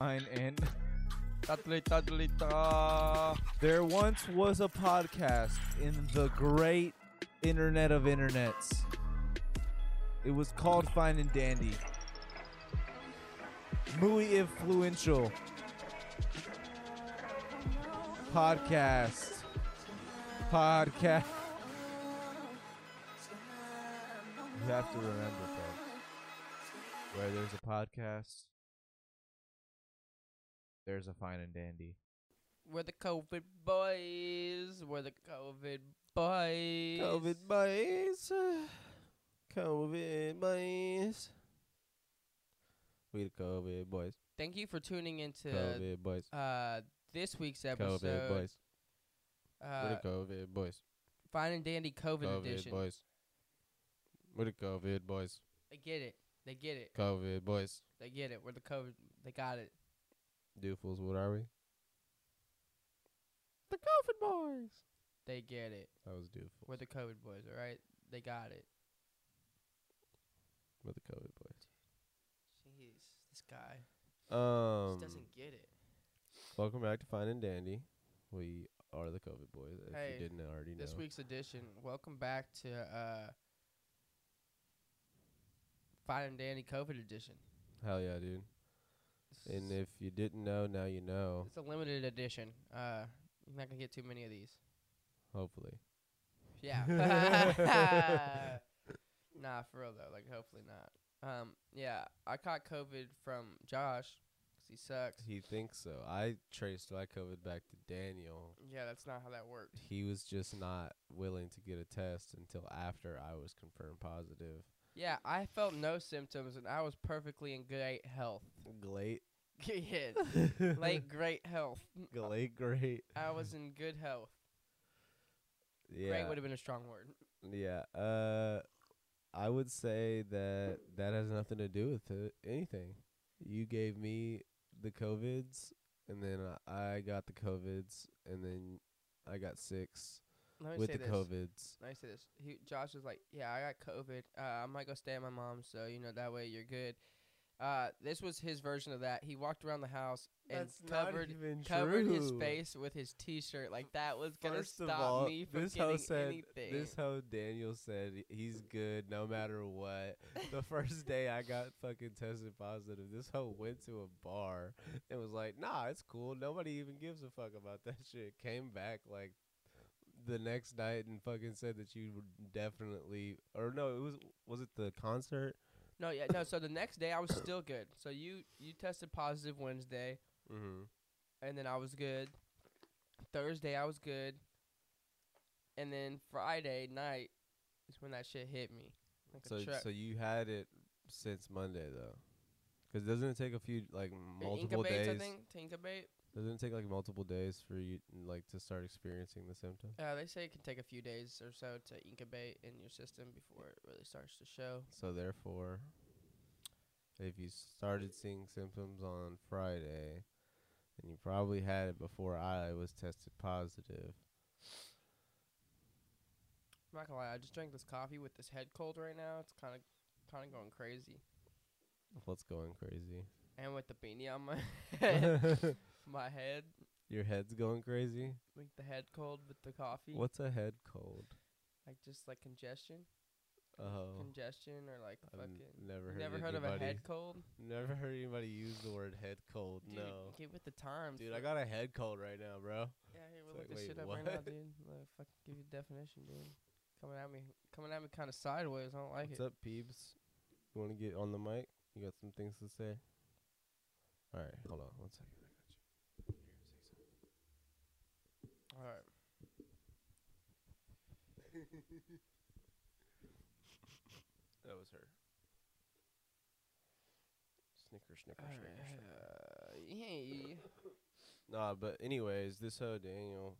Fine and there once was a podcast in the great internet of internets. It was called Fine and Dandy. Muy influential podcast. Podcast. You have to remember, folks. Where there's a podcast, there's a Fine and Dandy. We're the COVID boys. We're the COVID boys. COVID boys. COVID boys. We the COVID boys. Thank you for tuning into COVID boys. uh this week's episode. COVID boys. We Uh, the COVID boys. Fine and Dandy COVID, COVID edition. boys. We're the COVID boys. They get it. They get it. COVID boys. They get it. We're the COVID. They got it. Doofles, what are we? The COVID boys. They get it. That was Doofles. We're the COVID boys. All right. They got it. We're the COVID boys. Jeez, this guy Um, just doesn't get it. welcome back to Fine and Dandy. We are the COVID boys. If Hey, you didn't already know. This week's edition. Welcome back to uh Fine and Dandy COVID edition. Hell yeah, dude. And if you didn't know, now you know. It's a limited edition. Uh, you're not gonna get too many of these. Hopefully. Yeah. nah, for real though. Like, hopefully not. Um, yeah, I caught COVID from Josh 'cause he sucks. He thinks so. I traced my COVID back to Daniel. Yeah, that's not how that worked. He was just not willing to get a test until after I was confirmed positive. Yeah, I felt no symptoms and I was perfectly in great health. Great. yeah, like great health. Great, great. I was in good health. Yeah. Great would have been a strong word. Yeah. Uh, I would say that that has nothing to do with it, anything. You gave me the COVIDs, and then I got the COVIDs, and then I got six with the this. COVIDs. Let me say this. He, Josh was like, "Yeah, I got COVID. Uh, I might go stay at my mom's, so you know that way you're good." Uh, this was his version of that. He walked around the house and covered even covered his face with his T-shirt like that was gonna First of stop all, me from this getting hoe said anything. this hoe Daniel said he's good no matter what. The first day I got fucking tested positive, this hoe went to a bar and was like, "Nah, it's cool. Nobody even gives a fuck about that shit." Came back like the next night and fucking said that you were definitely or no, it was was it the concert? No, yeah, no. So the next day I was still good. So you you tested positive Wednesday, Mm-hmm. and then I was good. Thursday I was good, and then Friday night is when that shit hit me. Like a So truck. so you had it since Monday though. Cuz doesn't it take a few like It multiple incubates, days? I think. To incubate. Doesn't it take like multiple days for you like to start experiencing the symptoms? Uh, they say it can take a few days or so to incubate in your system before it really starts to show. So therefore, if you started seeing symptoms on Friday, then you probably had it before I was tested positive. I'm not gonna lie, I just drank this coffee with this head cold right now. It's kind of, kind of going crazy. What's going crazy? And with the beanie on my head, my head, Your head's going crazy. like the head cold with the coffee. What's a head cold? Like just like congestion, Oh, congestion, or like I've fucking. never heard. never heard of a anybody- head cold? Never heard anybody use the word head cold. Dude, no, get with the times. dude. I got a head cold right now, bro. Yeah, here, we'll It's look like, this wait, shit up right now, what? dude. Let fucking give you a definition, dude. Coming at me, coming at me kind of sideways. I don't like it. What's it. up, peeps? You want to get on the mic? You got some things to say? All right, hold on one second. I got you. Here, say something. All right. That was her. Snicker, snicker, All snicker, right. snicker. Uh, hey. Nah, but anyways, this hoe Daniel,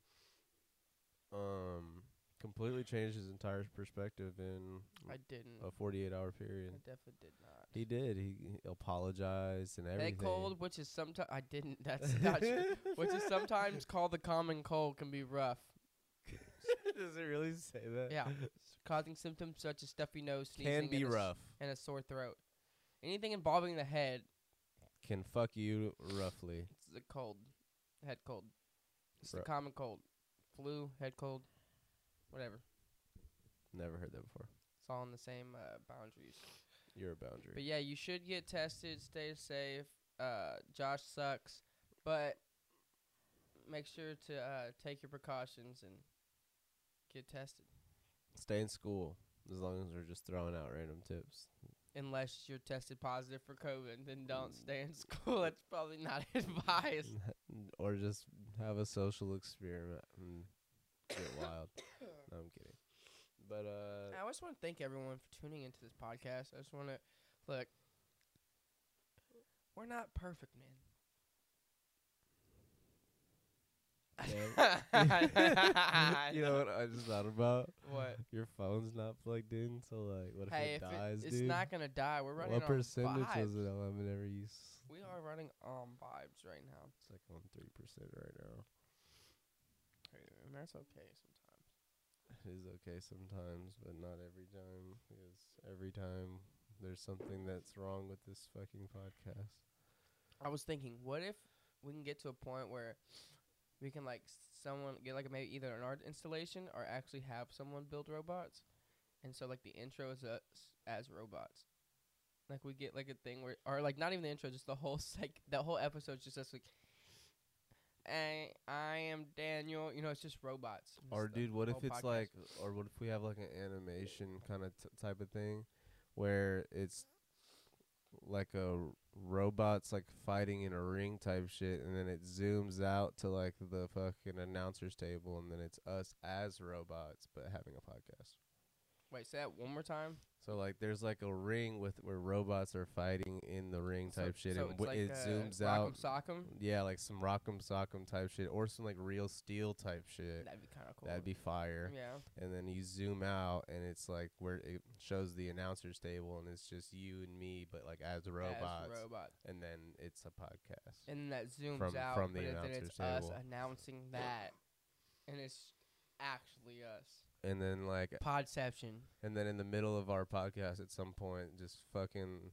um, completely changed his entire perspective in I didn't. a 48 hour period. I definitely did not. He did. He, he apologized and everything. Head cold, which is sometimes I didn't. That's not true. Which is sometimes called the common cold, can be rough. Does it really say that? Yeah, causing symptoms such as stuffy nose, sneezing, Can be and, a s- rough. and a sore throat. Anything involving the head can fuck you roughly. It's a cold, head cold. It's the Bro. common cold, flu, head cold, whatever. Never heard that before. It's all in the same uh, boundaries. You're a boundary. But yeah, you should get tested. Stay safe. Uh, Josh sucks, but make sure to uh, take your precautions and get tested. Stay in school as long as we're just throwing out random tips. Unless you're tested positive for COVID, then don't stay in school. That's probably not advised. or just have a social experiment and get wild. No, I'm kidding. But uh I just want to thank everyone for tuning into this podcast. I just want to look. We're not perfect, man. you know what I just thought about? What? Your phone's not plugged in, so like, what if Hey, it if dies, it, it's dude? not gonna die. We're running what on percentage vibes. was it on whenever you? S- We are running on vibes right now, it's like on three percent right now. That's okay sometimes. It is okay sometimes, but not every time. Because every time there's something that's wrong with this fucking podcast. I was thinking, what if we can get to a point where we can like someone get like maybe either an art installation or actually have someone build robots, and so like the intro is us as robots. Like we get like a thing where, or like not even the intro, just the whole like the whole episode's just us like. I I am Daniel. You know, it's just robots. Or dude, what if it's podcast. like, or what if we have like an animation kind of t- type of thing, where it's like a robots like fighting in a ring type shit, and then it zooms out to like the fucking announcer's table, and then it's us as robots but having a podcast. Wait, say that one more time. So like, there's like a ring with where robots are fighting in the ring So- type shit, so and w- like it zooms out. Sock'em. Yeah, like some Rock'em Sock'em type shit, or some like real steel type shit. That'd be kind of cool. That'd be fire. yeah. And then you zoom out, and it's like where it shows the announcer's table, and it's just you and me, but like as robots. As robot. and then it's a podcast. and then that zooms From- out, from the but it- then announcer's it's us table. announcing that, and it's actually us. And then like, Podception. and then in the middle of our podcast, at some point, just fucking.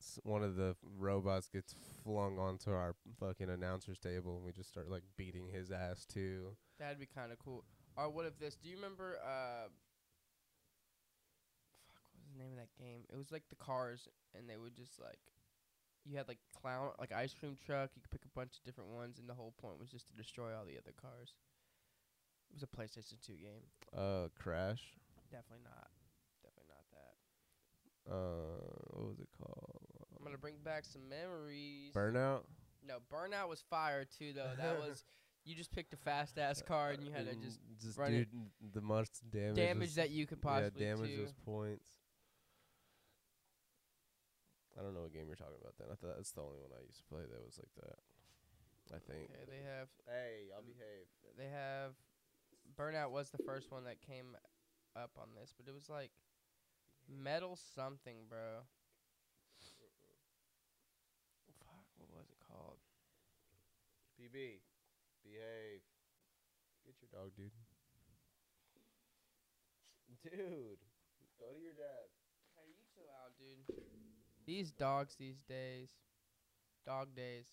s- One of the robots gets flung onto our fucking announcer's table, and we just start like beating his ass too. That'd be kind of cool. Or what if this? Do you remember? Uh, fuck, what was the name of that game? It was like the cars, and they would just like, you had like clown, like ice cream truck. You could pick a bunch of different ones, and the whole point was just to destroy all the other cars. It was a PlayStation Two game. Uh, Crash. Definitely not. Definitely not that. Uh, what was it called? I'm gonna bring back some memories. Burnout. No, Burnout was fire too, though. That was you just picked a fast ass car and you had to just just run dude, it- the most damage. damage was- that you could possibly yeah, damage do. those points. I don't know what game you're talking about. Then I thought that's the only one I used to play that was like that. I think. Okay, they have Hey, I'll behave. they have Burnout was the first one that came up on this, but it was like metal something, bro. Fuck, what was it called? PB, behave. Get your dog, dude. Dude, go to your dad. Hey, you chill out, dude. These dogs these days, dog days.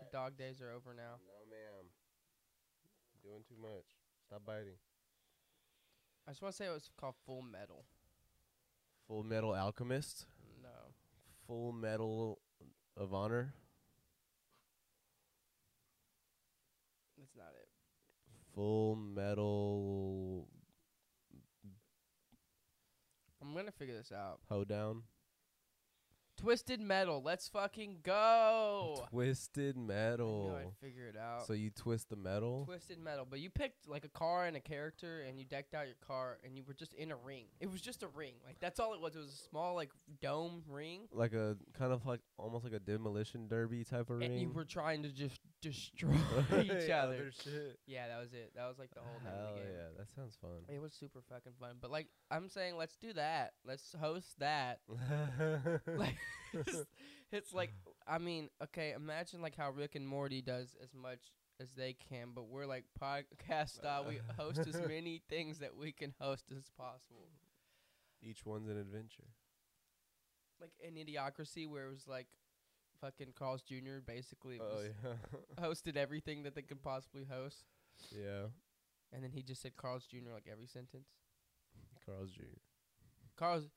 The dog days are over now. No, ma'am. Doing too much. Stop biting. I just want to say it was called Full Metal. Full Metal Alchemist. No. Full Metal of Honor. That's not it. Full Metal I'm gonna figure this out. Hoedown. Twisted Metal. Let's fucking go. Twisted I Metal. I'd figure it out. So you twist the metal? Twisted Metal, but you picked like a car and a character, and you decked out your car, and you were just in a ring. It was just a ring, like that's all it was. It was a small like dome ring, like a kind of like almost like a demolition derby type of ring. and you were trying to just destroy each Yeah, other. Yeah, that was it. That was like the whole name Hell of the game. yeah, that sounds fun. It was super fucking fun. But like I'm saying, let's do that. Let's host that. like it's, it's like I mean, okay, imagine like how Rick and Morty does as much as they can, but we're like podcast style. We host as many things that we can host as possible. Each one's an adventure. Like an idiocracy where it was like fucking Carl's Jr. basically Oh yeah. hosted everything that they could possibly host, yeah. and then he just said Carl's Jr. like every sentence. Carl's Jr. Carl's.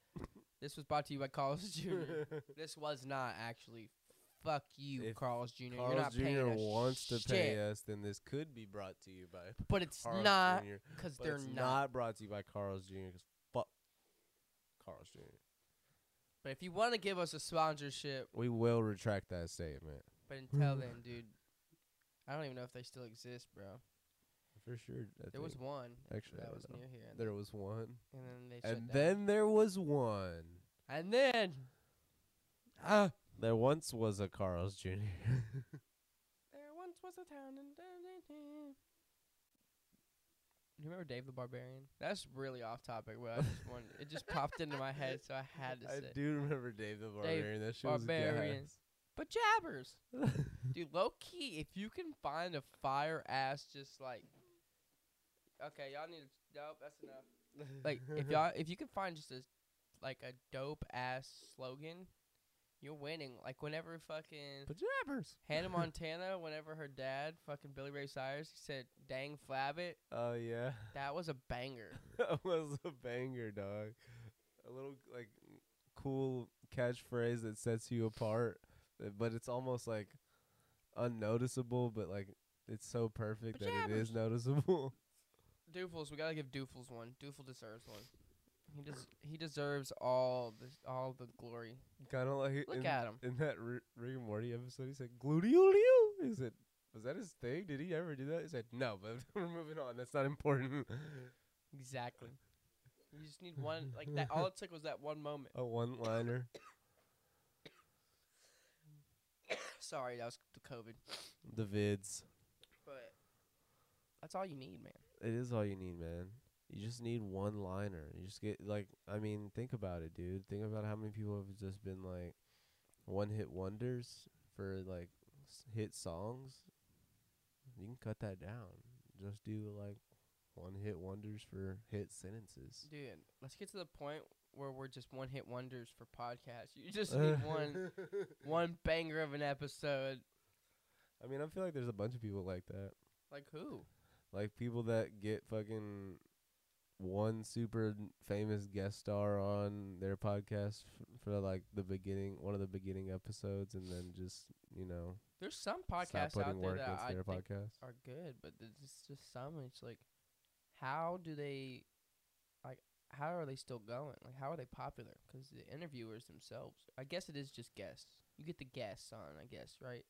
this was brought to you by Carl's Jr. this was not actually. Fuck you, If Carl's Jr. You're Carl's not paying Jr. wants to shit. pay us, then this could be brought to you by but it's Carl's not because they're it's not. not brought to you by Carl's Jr. Because fuck Carl's Jr. But if you want to give us a sponsorship, We will retract that statement but until then, dude, I don't even know if they still exist, bro. for sure. I There was one Actually, that was know. near here, there was one, and then they and then there was one. and then ah, There once was a Carl's Jr. there once was a town in. Do you remember Dave the Barbarian? That's really off topic, but I just wanted, it just popped into my head, so I had to say. I say. do remember Dave the Barbarian. that shit Barbarian. was But jabbers, gas. dude, low key, if you can find a fire ass, just like, okay, y'all need to. Nope, that's enough. like if y'all if you can find just a like a dope ass slogan, you're winning. Like whenever fucking Pajamas. Hannah Montana, whenever her dad, fucking Billy Ray Cyrus, he said "dang flabbit," Oh yeah, that was a banger. that was a banger, dog. A little like cool catchphrase that sets you apart, uh, but it's almost like unnoticeable, but like it's so perfect that it is noticeable. Doofles, we gotta give Doofles one. Doofle deserves one. He does. He deserves all the all the glory. kind of like Look in, at him. in that R- Rick and Morty episode. He said gluteoleo. Is it? Was that his thing? Did he ever do that? He said no, but we're moving on. That's not important. Exactly. You just need one like that. All it took was that one moment. A one-liner. Sorry, that was the COVID. The vids. But that's all you need, man. It is all you need, man. You just need one liner. You just get like I mean, think about it, dude. Think about how many people have just been like one hit wonders for like s- hit songs. You can cut that down. Just do like one hit wonders for hit sentences. Dude, let's get to the point where we're just one hit wonders for podcasts. You just need one one banger of an episode. I mean, I feel like there's a bunch of people like that. Like who? Like people that get fucking one super famous guest star on their podcast f- for like the beginning, one of the beginning episodes, and then just you know There's some podcasts out there that I think podcast. are good, but there's just, just some. It's like, how do they, like, how are they still going? Like, how are they popular? Because the interviewers themselves, I guess it is just guests. You get the guests on, I guess, right?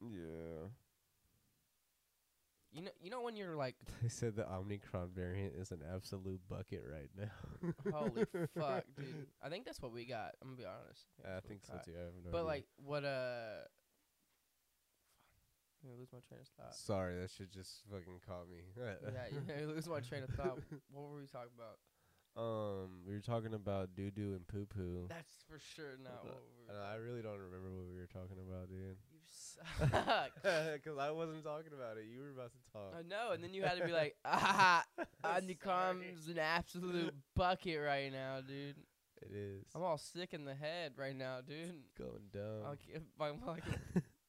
Yeah, You know, you know when you're like, they said the Omicron variant is an absolute bucket right now. holy fuck, dude. I think that's what we got. I'm gonna be honest. I That's what we think so got. too. I have no But idea. like, what uh, I'm gonna lose my train of thought. sorry, that shit just fucking caught me. yeah, you lose my train of thought. What were we talking about? Um, we were talking about doo doo and poo poo. That's for sure not what we were. I really don't remember what we were talking about, dude. You suck. Because I wasn't talking about it. You were about to talk. I know, and then you had to be like, ah. Omnicom's an absolute bucket right now, dude. It is. I'm all sick in the head right now, dude. going dumb. I'll my, my,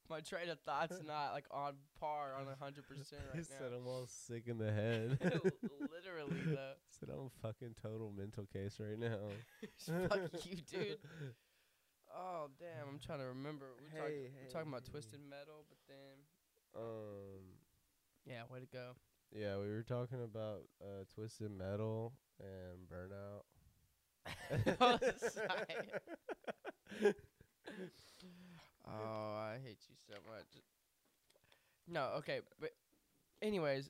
my train of thought's not like on par on a hundred percent He right said now. I'm all sick in the head. Literally though. Said I'm a fucking total mental case right now. Fuck you, dude. Oh damn, I'm trying to remember. We're, talk- Hey, we're talking hey, about hey. twisted metal, but then Um. yeah, way to go. Yeah, we were talking about uh, twisted metal and burnout. Oh. Oh, I hate you so much. No, okay, but anyways,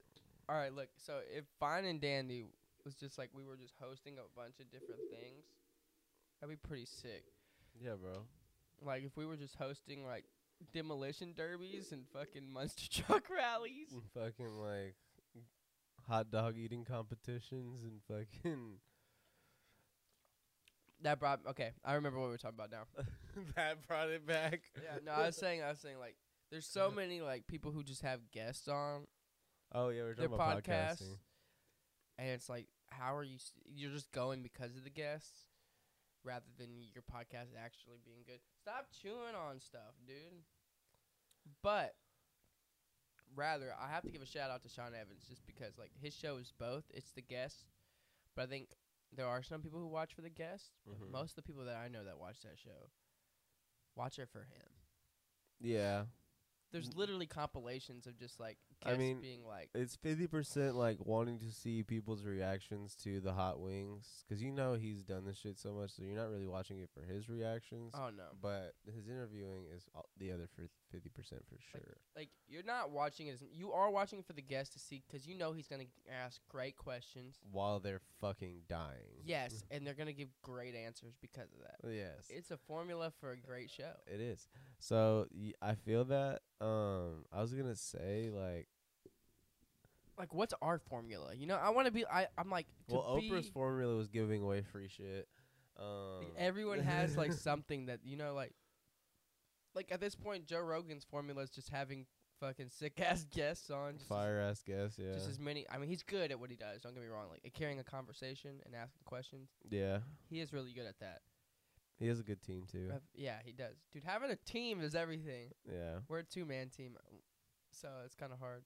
all right. Look, so if Fine and Dandy was just like we were just hosting a bunch of different things, that'd be pretty sick. yeah, bro. Like if we were just hosting like demolition derbies and fucking monster truck rallies. And fucking like hot dog eating competitions and fucking That brought okay. I remember what we were talking about now. that brought it back. Yeah, no, I was saying, I was saying like there's so many like people who just have guests on Oh yeah, we we're their talking about podcasts, podcasting. And it's like, how are you? You're just going because of the guests. rather than your podcast actually being good. Stop chewing on stuff, dude. But rather, I have to give a shout out to Sean Evans just because like his show is both. It's the guests, but I think there are some people who watch for the guests. Mhm. Most of the people that I know that watch that show watch it for him. Yeah, There's literally compilations of just like I mean, being like, it's fifty percent like wanting to see people's reactions to the hot wings, cause you know he's done this shit so much, so you're not really watching it for his reactions. "Oh no." But his interviewing is all- the other for fifty percent for sure. like you're not watching it as you are watching it for the guest to see because you know he's gonna ask great questions. While they're fucking dying. Yes, and they're gonna give great answers because of that. Yes. It's a formula for a great show. It is. So y- I feel that. Um, I was gonna say like, Like, what's our formula? You know, I want to be. I I'm like well, Oprah's formula was giving away free shit. Um, everyone has like something that you know, like, like at this point, Joe Rogan's formula is just having fucking sick ass guests on. Fire ass guests, Yeah. Just as many. I mean, he's good at what he does. Don't get me wrong. Like carrying a conversation and asking questions, yeah. he is really good at that. He has a good team too. Uh, yeah, he does. Dude, having a team is everything. Yeah. We're a two man team, so it's kind of hard.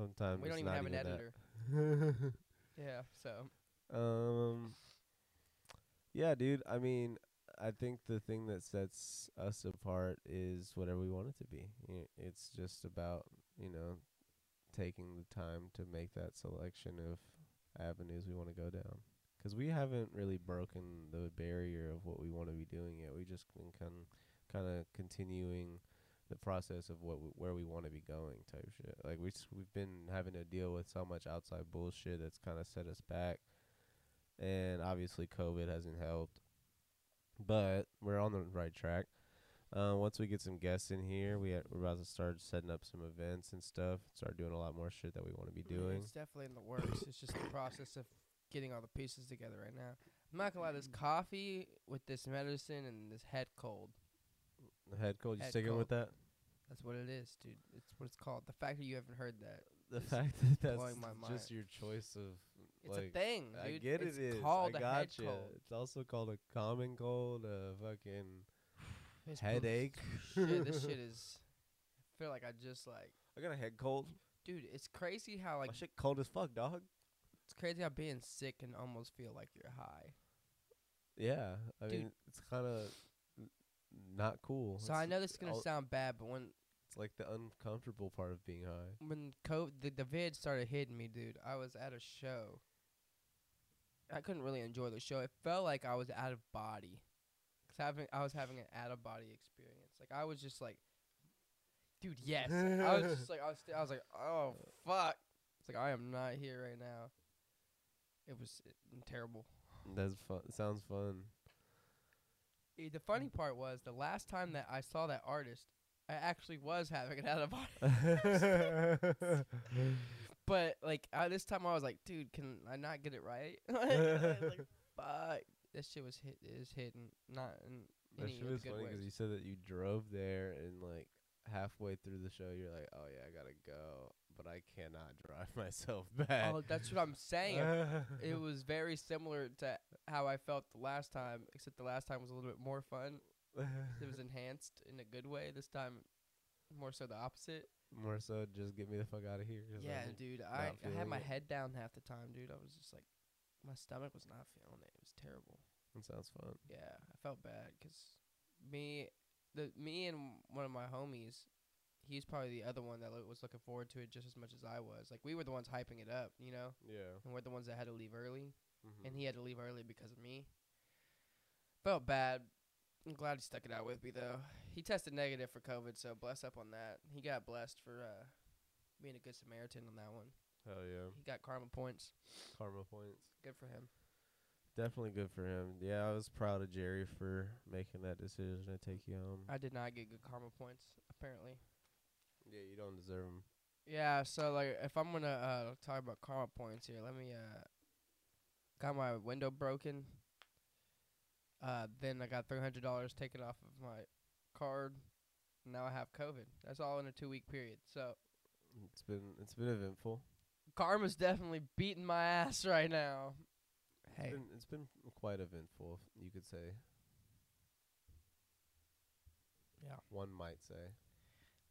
Sometimes we don't even not have an editor. Yeah, so Um. Yeah, dude. I mean, I think the thing that sets us apart is whatever we want it to be. It's just about you know taking the time to make that selection of avenues we want to go down. Because we haven't really broken the barrier of what we want to be doing yet. We just been kind kind of continuing the process of what w- where we want to be going type shit. Like we s- we've been having to deal with so much outside bullshit that's kind of set us back, and obviously COVID hasn't helped. But we're on the right track. Uh, once we get some guests in here, we ha- we're about to start setting up some events and stuff. Start doing a lot more shit that we want to be doing. It's definitely in the works. it's just the process of getting all the pieces together right now. I'm not gonna lie, this coffee with this medicine and this head cold. The head cold, you Head sticking with that? That's what it is, dude. It's what it's called. The fact that you haven't heard that, The fact that that's blowing my just your choice of it's like a thing, dude. I get it's it is. called I a head gotcha. cold. It's also called a common cold, a fucking It's headache. shit, this shit is. I feel like I just like, I got a head cold. dude. It's crazy how like My shit cold as fuck, dog. it's crazy how being sick can almost feel like you're high. Yeah, I Dude. mean it's kind of not cool. So I know this is gonna sound bad, but when It's like the uncomfortable part of being high. when co- the the vid started hitting me, dude, I was at a show. I couldn't really enjoy the show. It felt like I was out of body. Cause having I was having an out of body experience. Like I was just like, dude, yes. I was just like I was st- I was like, oh fuck. It's like I am not here right now. It was uh, terrible. That's fun. Sounds fun. Eh, The funny part was the last time that I saw that artist, I actually was having an out of body. But like uh, this time, I was like, dude, can I not get it right? like, fuck, this shit was hit is hitting not in that any shit was good funny 'cause ways. you said that you drove there and like halfway through the show, you're like, "Oh yeah, I gotta go," but I cannot drive myself back. Oh, that's what I'm saying. it was very similar to how I felt the last time, except the last time was a little bit more fun. It was enhanced in a good way. This time, more so the opposite. More so, just get me the fuck out of here. Yeah, I'm- dude. I, I had my it. head down half the time, dude. I was just like, my stomach was not feeling it. It was terrible. That sounds fun. Yeah, I felt bad 'cause me, the me and one of my homies, he's probably the other one that lo- was looking forward to it just as much as I was. Like we were the ones hyping it up, you know, Yeah. and we're the ones that had to leave early, Mm-hmm. and he had to leave early because of me. Felt bad. I'm glad he stuck it out with me though. He tested negative for COVID, so bless up on that. He got blessed for uh, being a good Samaritan on that one. Hell yeah. He got karma points. Karma points. Good for him. Definitely good for him. Yeah, I was proud of Jerry for making that decision to take you home. I did not get good karma points apparently. yeah, you don't deserve them. Yeah, so like if I'm gonna uh talk about karma points here, let me uh got my window broken. Uh then I got three hundred dollars taken off of my card. Now I have COVID. That's all in a two week period. So It's been it's been eventful. karma's definitely beating my ass right now. It's Hey, been, it's been quite eventful, you could say. Yeah. One might say.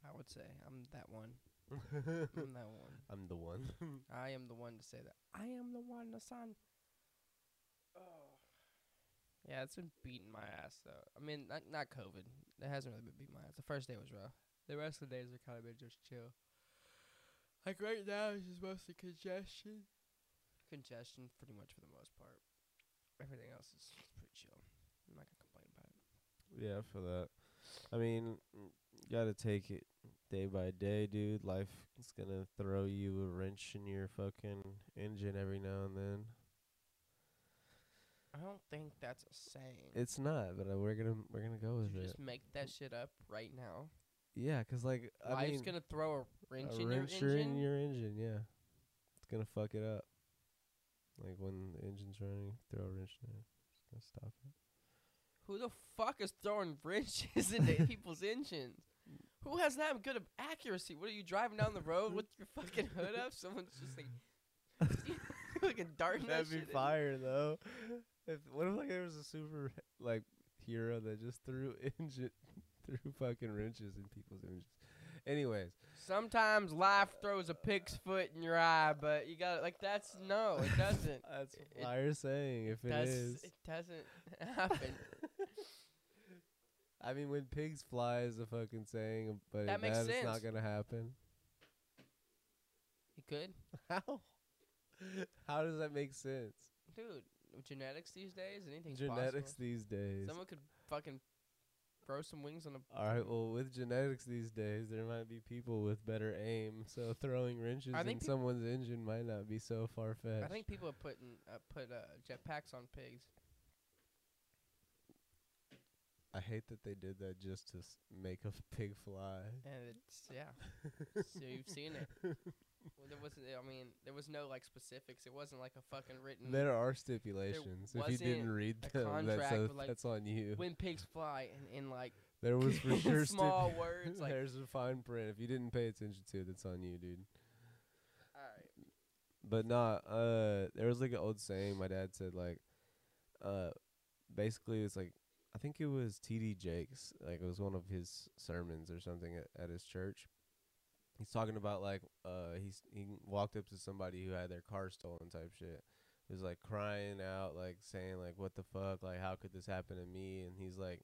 I would say I'm that one. I'm that one. I'm the one. I am the one to say that. I am the one, the son. Oh. Yeah, it's been beating my ass though. I mean, not not COVID. It hasn't really been beating my ass. The first day was rough. The rest of the days are kind of been just chill. Like right now, it's just mostly congestion. Congestion, pretty much for the most part. Everything else is pretty chill. I'm not gonna complain about it. yeah, for that. I mean, mm, gotta take it day by day, dude. Life is gonna throw you a wrench in your fucking engine every now and then. I don't think that's a saying. It's not, but uh, we're gonna we're gonna go with you it. just make that shit up right now. Yeah, cause like I Life's mean, gonna throw a wrench a in your engine. in your engine. Yeah, it's gonna fuck it up. Like when the engine's running, throw a wrench in it. It's gonna stop it. Who the fuck is throwing wrenches into people's engines? Who has that good of accuracy? What are you driving down the road with your fucking hood up? Someone's just like fucking darting that That'd be shit in. fire though. If what if like there was a super like hero that just threw engine threw fucking wrenches in people's engines. Anyways, Sometimes life throws a pig's foot in your eye, but you got to like that's no, it doesn't. that's It- what fire saying. If it Does is, it doesn't happen? I mean, when pigs fly is a fucking saying, uh, but That it, makes that's not gonna happen. You could, How? How does that make sense? dude. With genetics these days, anything's Genetics possible. these days. Someone could fucking throw some wings on a. All right. Well, with genetics these days, there might be people with better aim. So throwing wrenches in someone's engine might not be so far fetched. I think people are putting uh, put uh, jetpacks on pigs. I hate that they did that just to s- make a pig fly. And it's yeah. so you've seen it. There. I mean, there was no like specifics. It wasn't like a fucking written. There are stipulations. If you didn't read them, that's, contract a, with, like, that's on you. when pigs fly and in like There was for sure small words like. There's a fine print. If you didn't pay attention to it, that's on you, dude. All right. But nah, uh, there was like an old saying my dad said like, uh, basically it's like I think it was T.D. Jakes, like it was one of his sermons or something at, at his church. He's talking about like uh he's he walked up to somebody who had their car stolen type shit. He was like crying out like saying like what the fuck? Like how could this happen to me? And he's like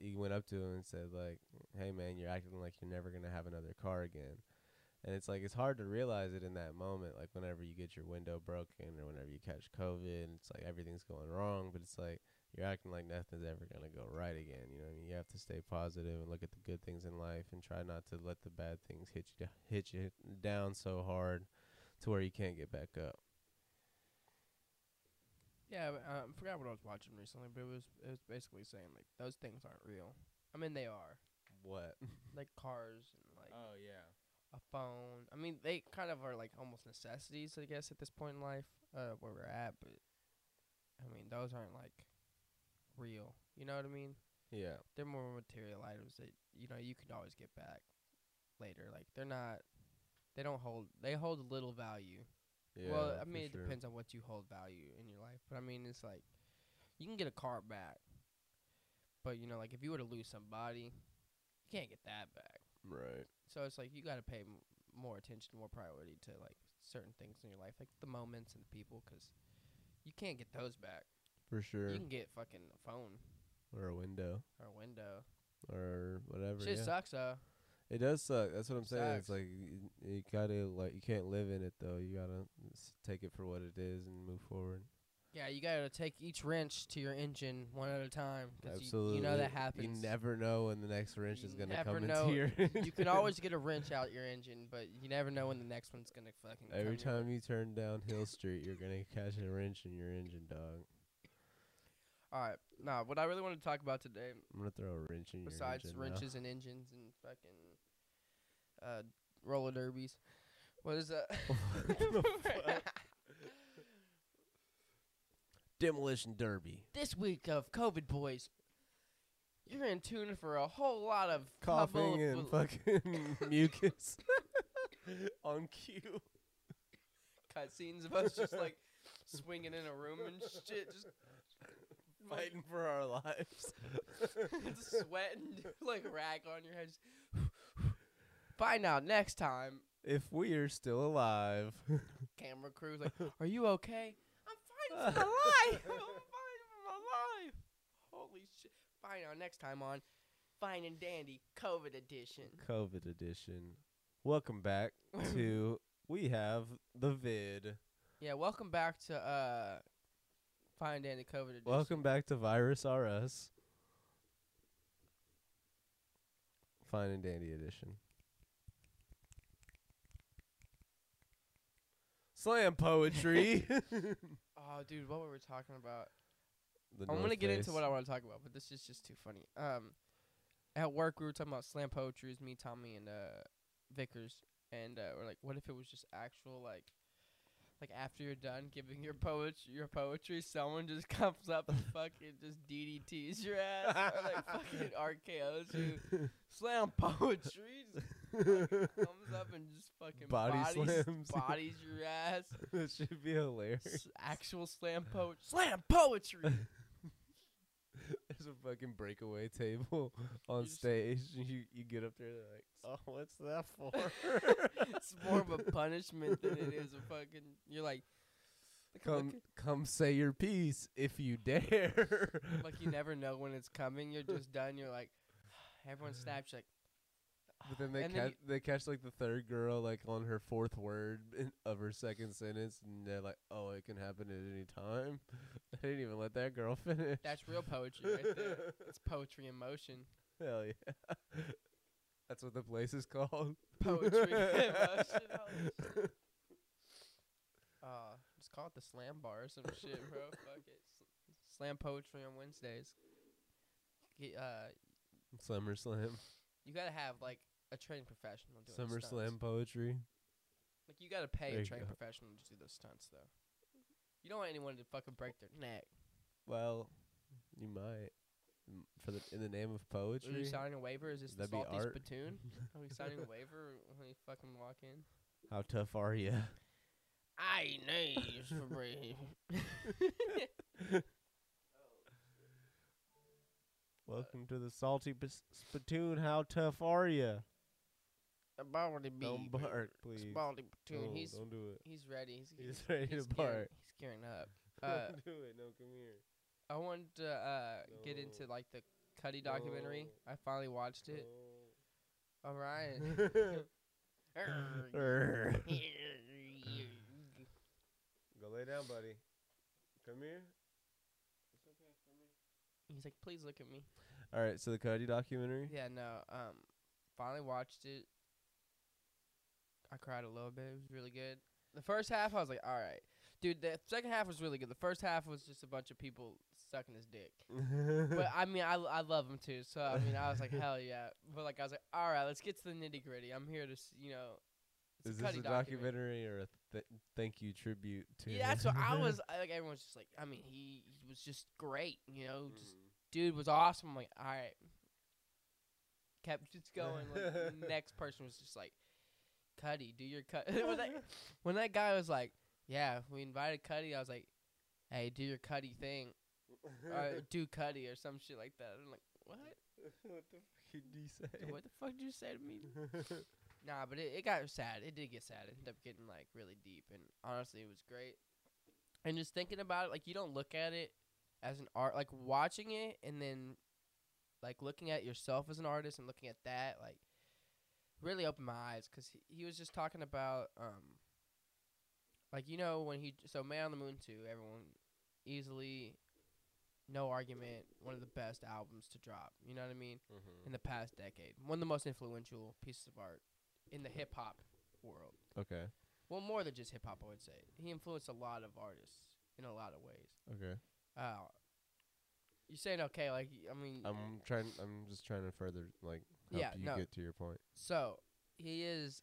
he- went up to him and said like hey man you're acting like you're never gonna have another car again. And it's like it's hard to realize it in that moment like whenever you get your window broken or whenever you catch covid it's like everything's going wrong but it's like you're acting like nothing's ever going to go right again you know what i mean you have to stay positive and look at the good things in life and try not to let the bad things hit you hit you down so hard to where you can't get back up Yeah, but, uh, I forgot what I was watching recently, but it was it was basically saying like those things aren't real. I mean, they are what like cars and like oh yeah a phone. I mean, they kind of are like almost necessities, I guess, at this point in life, uh, where we're at. But I mean, those aren't like real. You know what I mean? yeah They're more material items that you know you can always get back later. Like they're not. They don't hold. They hold little value. yeah well, I mean, it sure. depends on what you hold value in your life. But I mean, it's like you can get a car back, but you know, like if you were to lose somebody, you can't get that back. right So it's like you got to pay m- more attention, more priority to like certain things in your life, like the moments and the people, because you can't get those back. For sure You can get fucking a phone or a window or a window. or whatever Shit yeah. sucks though. It does suck. That's what I'm saying. It's like you, you gotta like you can't live in it though. You gotta take it for what it is and move forward. Yeah, you gotta take each wrench to your engine one at a time. Absolutely. You, you know that happens. You never know when the next wrench You is gonna come know. into your. you can always get a wrench out your engine, but you never know when the next one's gonna fucking. come Every time you turn down Hill Street, you're gonna catch a wrench in your engine, dog. All right, nah. What I really want to talk about today, I'm gonna throw a wrench in your besides engine now. wrenches and engines and fucking uh, roller derbies, what is that? Demolition Derby. this week of COVID boys, you're in tune for a whole lot of Coughing couple- and fucking mucus on cue. cutscenes of us just like swinging in a room and shit, just Fighting for our lives. sweating like rag on your head. Find out next time. if we are still alive. Camera crew's like, "Are you okay?" I'm fighting for my life. I'm fighting for my life. Holy shit! Find out next time on Fine and Dandy COVID edition. COVID edition. Welcome back to we have the vid. Yeah, welcome back to uh Fine and Dandy COVID edition. Welcome back to Virus RS. Fine and Dandy edition. Slam poetry. Oh, dude, what were we talking about? The I'm gonna get into what I want to talk about, but this is just too funny. Um, at work we were talking about slam poetry. It's me, Tommy, and uh, Vickers, and uh, we're like, what if it was just actual like, like after you're done giving your poetry, your poetry, someone just comes up and fucking just DDTs your ass, or like fucking RKO's you. Slam poetry comes up and just fucking Body bodies, slams. bodies your ass. that should be hilarious. Actual slam poetry. Slam poetry. A fucking breakaway table on just- stage. and You you get up there, they're like, "Oh, what's that for?" it's more of a punishment than it is a fucking. You're like, come come say your piece if you dare. like you never know when it's coming. You're just done. You're like, everyone snaps. You're like, But then they And then catch they catch like the third girl like on her fourth word in, of her second sentence, and they're like, "Oh, it can happen at any time." They didn't even let that girl finish. that's real poetry right there. It's poetry in motion. Hell yeah, that's what the place is called. Poetry in motion. Holy. Uh, just call it the slam bar or some shit, bro. Fuck it. S- Slam poetry on Wednesdays. Get, uh, Summer Slam, you gotta have like a trained professional doing Summer stunts. Slam poetry. Like you gotta pay There a you trained professional to do those stunts though. You don't want anyone to fucking break their neck. Well, you might for the in the name of poetry. Are you signing a waiver? Is this That'd the salty spittoon? Are we signing a waiver when we fucking walk in? How tough are you? I knees for brave. Welcome to the salty Pis- spittoon. How tough are you? Baldy B. Don't bark, please. Baldy platoon. No, he's don't do it. he's ready. He's He's ready he's to gearing- bark. He's gearing up. Uh, don't do it. No, come here. I wanted to uh, get into like the Cudi documentary. I finally watched it. All right. Go lay down, buddy. Come here. He's like, please look at me. All right, so the Cudi documentary. Yeah, no. Um, finally watched it. I cried a little bit. It was really good. The first half, I was like, all right, dude. The second half was really good. The first half was just a bunch of people sucking his dick. But I mean, I, I love him too. So I mean, I was like, hell yeah. But like, I was like, all right, let's get to the nitty gritty. I'm here to, s- you know. It's Is a this a documentary or a th- thank you tribute to? Yeah, that's what I was. I, like everyone's just like, I mean, he, he was just great. You know, just Mm. dude was awesome. I'm like, all right. Kept just going. Like, the next person was just like, Cudi, do your cut. when, that, when that guy was like, yeah, we invited Cudi, I was like, hey, do your Cudi thing. Uh, do Cudi or some shit like that. I'm like, what? what the fuck did you say? What the fuck did you say to me? Nah, but it, it got sad. It did get sad. It ended up getting like really deep, and honestly, it was great. And just thinking about it, like you don't look at it as an art, like watching it, and then like looking at yourself as an artist and looking at that, like really opened my eyes because he, he was just talking about, um, like you know when he so Man on the Moon two, everyone easily, no argument, one of the best albums to drop. You know what I mean? Mhm. in the past decade. One of the most influential pieces of art in the hip hop world. Okay. Well, more than just hip hop, I would say. He influenced a lot of artists in a lot of ways. Okay. Uh, you saying okay? Like, I mean, I'm trying. I'm just trying to further like help Yeah, you no. get to your point. so he is.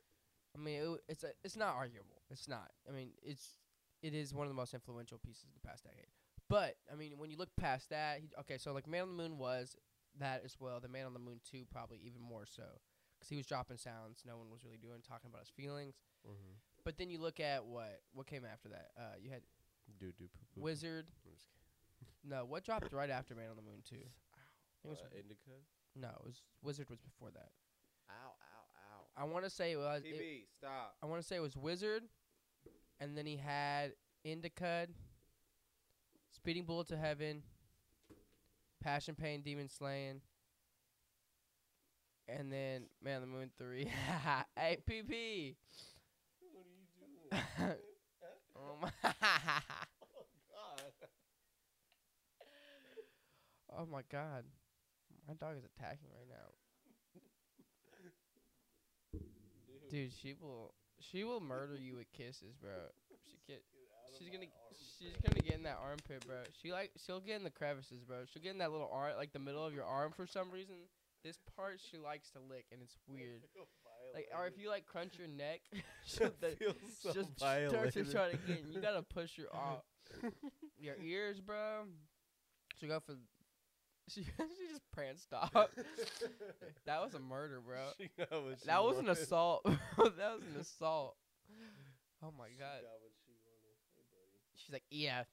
I mean, it, it's a, it's not arguable. It's not. I mean, it's it is one of the most influential pieces of the past decade. But I mean, when you look past that, he, okay, so like Man on the Moon was that as well. The Man on the Moon two probably even more so because he was dropping sounds no one was really doing, talking about his feelings. Mm-hmm. But then you look at what what came after that. Uh, you had Do do poo poo. Wizard, No, what dropped right after Man on the Moon two? It was- Uh, Indicud. No, it was Wizard was before that. Ow! Ow! Ow. I want to say it was. It, TB, stop. I want to say it was Wizard, and then he had Indicud, Speeding Bullet to Heaven, Passion Pain Demon Slaying, and then Man on the Moon 3. hey, PP! What are you doing? oh, my oh my god. My dog is attacking right now. Dude, she will she will murder you with kisses, bro. She get she's gonna she's gonna get in that armpit, bro. She like she'll get in the crevices, bro. She'll get in that little arm like the middle of your arm for some reason. This part she likes to lick and it's weird. Like or if you like crunch your neck, she'll so just start to try to get in. You gotta push your off your ears, bro. She go for she she just pranced off. that was a murder, bro. She got what she That was an wanted. assault. that was an assault. Oh my She god. got what she wanted. Hey, buddy. She's like, yeah,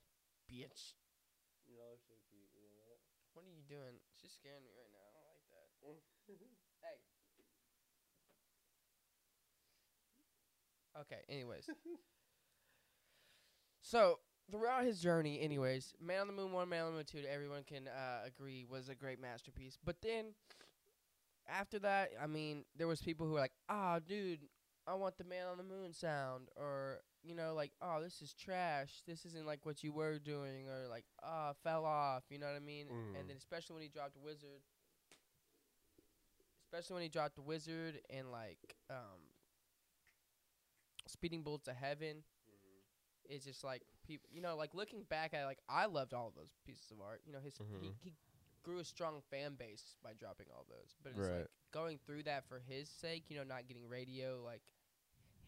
bitch. Y'all are so cute. You know that? What are you doing? She's scaring me right now. I don't like that. hey. Okay. Anyways. so throughout his journey, anyways, Man on the Moon One, Man on the Moon Two, everyone can uh, agree was a great masterpiece. But then after that, I mean, there was people who were like, "Ah, dude, I want the Man on the Moon sound," or you know, like, "Oh, this is trash. This isn't like what you were doing," or like, "Ah, fell off." You know what I mean? Mhm. And then especially when he dropped Wizard, especially when he dropped Wizard and like um, Speeding Bullets to Heaven it's just like people you know like looking back at like i loved all of those pieces of art you know his he, Mhm. he grew a strong fan base by dropping all those but it's Right. like going through that for his sake you know not getting radio like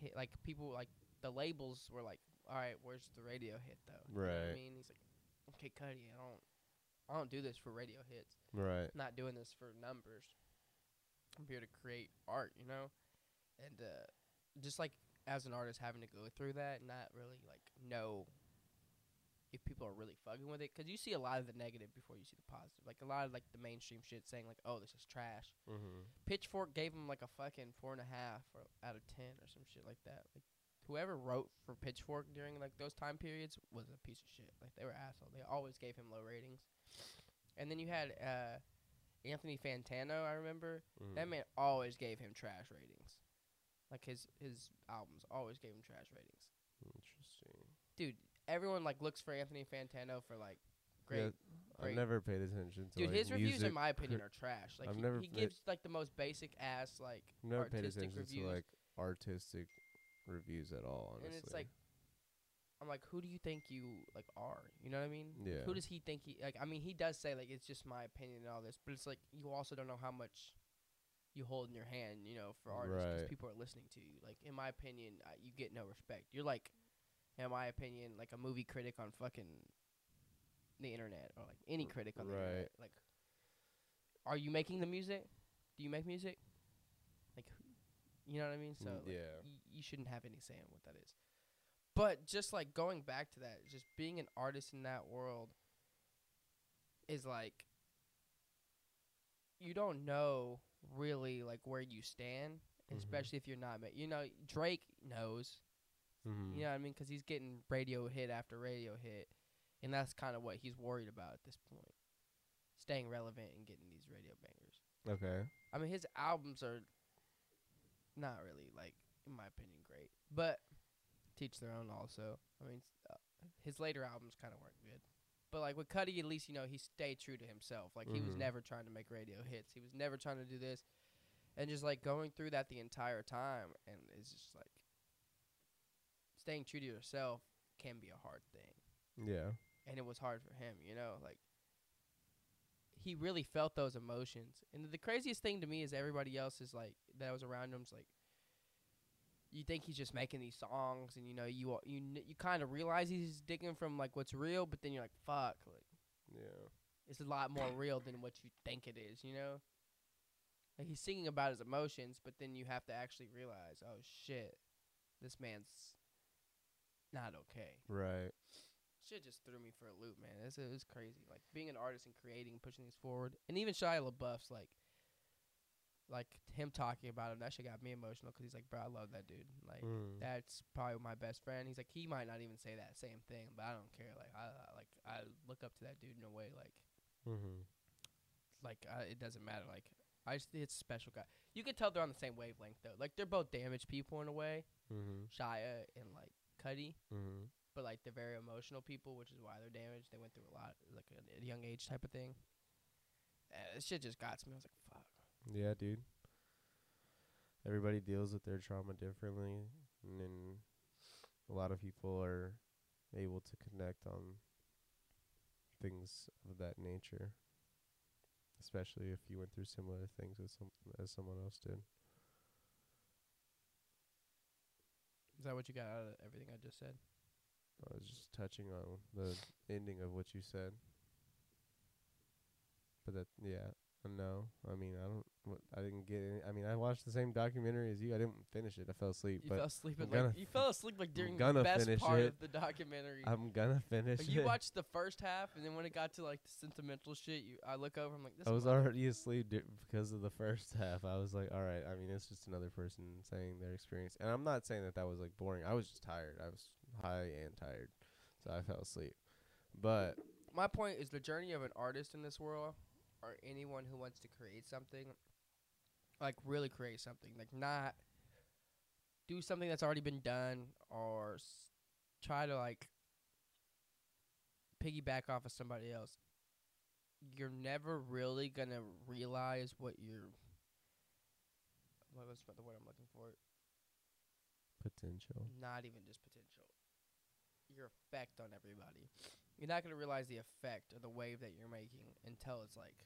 hit, like people like the labels were like all right where's the radio hit though you know i mean he's like okay Cudi i don't i don't do this for radio hits Right. I'm not doing this for numbers. I'm here to create art, you know? And uh just like as an artist having to go through that, not really like know if people are really fucking with it cuz you see a lot of the negative before you see the positive. Like a lot of like the mainstream shit saying like, "Oh, this is trash." Mm-hmm. Pitchfork gave him like a fucking four and a half or out of ten or some shit like that. Like whoever wrote for Pitchfork during like those time periods was a piece of shit. Like they were asshole. They always gave him low ratings. And then you had uh, Anthony Fantano. I remember Mm-hmm. that man always gave him trash ratings. Like his his albums always gave him trash ratings. Interesting. Dude, everyone like looks for Anthony Fantano for like great. Yeah, I've great- never paid attention to Dude, like, his reviews, in my opinion, are trash. Like I've he, never he gives like the most basic ass like never paid attention reviews. to like artistic reviews at all. Honestly. and it's like I'm like, who do you think you like are? You know what I mean? Yeah. Who does he think he like? I mean, he does say like it's just my opinion and all this, but it's like you also don't know how much you hold in your hand, you know, for artists 'cause Right. people are listening to you. Like in my opinion, uh, you get no respect. You're like, in my opinion, like a movie critic on fucking the internet or like any critic on the Right. internet. Like, are you making the music? Do you make music? Like, you know what I mean? So Mm, like, yeah. y- you shouldn't have any say in what that is. But just like going back to that, just being an artist in that world is like you don't know really like where you stand, Mhm. especially if you're not. Ma- you know, Drake knows. Mm-hmm. You know what I mean? Because he's getting radio hit after radio hit, and that's kind of what he's worried about at this point, staying relevant and getting these radio bangers. Okay. I mean, his albums are not really like, in my opinion, great, but teach their own. Also, I mean, uh, his later albums kind of weren't good, but like with Cudi, at least you know he stayed true to himself. Like he was Mhm. never trying to make radio hits. He was never trying to do this, and just like going through that the entire time, and it's just like staying true to yourself can be a hard thing Yeah. and it was hard for him, you know, like he really felt those emotions. And the craziest thing to me is everybody else is like that was around him's like you think he's just making these songs and you know you you you kind of realize he's digging from like what's real, but then you're like fuck, like Yeah. it's a lot more real than what you think it is, you know? Like he's singing about his emotions, but then you have to actually realize, oh shit, this man's not okay. Right. shit just threw me for a loop, man. It's, it was crazy. Like being an artist and creating, pushing things forward, and even Shia LaBeouf's like, like him talking about him. That shit got me emotional because he's like, bro, I love that dude. Like Mm. that's probably my best friend. He's like, he might not even say that same thing, but I don't care. Like I I- like I look up to that dude in a way. Like Mm-hmm. like I, it doesn't matter. Like I just it's a special guy. You can tell they're on the same wavelength though. Like they're both damaged people in a way. Mm-hmm. Shia and like Cudi. Mm-hmm. but like they're very emotional people, which is why they're damaged. They went through a lot, like at a young age type of thing. Uh, this shit just got to me. I was like, fuck. Yeah, dude. Everybody deals with their trauma differently, and then a lot of people are able to connect on things of that nature. Especially if you went through similar things with some as someone else did. Is that what you got out of everything I just said? I was just touching on the ending of what you said. But that, yeah, no. I mean, I don't. What, I didn't get. Any, I mean, I watched the same documentary as you. I didn't finish it. I fell asleep. You but fell asleep I'm at like you fell asleep like during the best part it. of the documentary. I'm gonna finish Like, you it. watched the first half, and then when it got to like the sentimental shit, you I look over, I'm like, this. I was already asleep di- because of the first half. I was like, all right. I mean, it's just another person saying their experience, and I'm not saying that that was like boring. I was just tired. I was high and tired, so I fell asleep. But My point is the journey of an artist in this world, or anyone who wants to create something, like really create something, like not do something that's already been done, or s- try to like piggyback off of somebody else. You're never really gonna realize what you're. What was the word I'm looking for? potential. not even just potential. Your effect on everybody. You're not gonna realize the effect or the wave that you're making until it's like,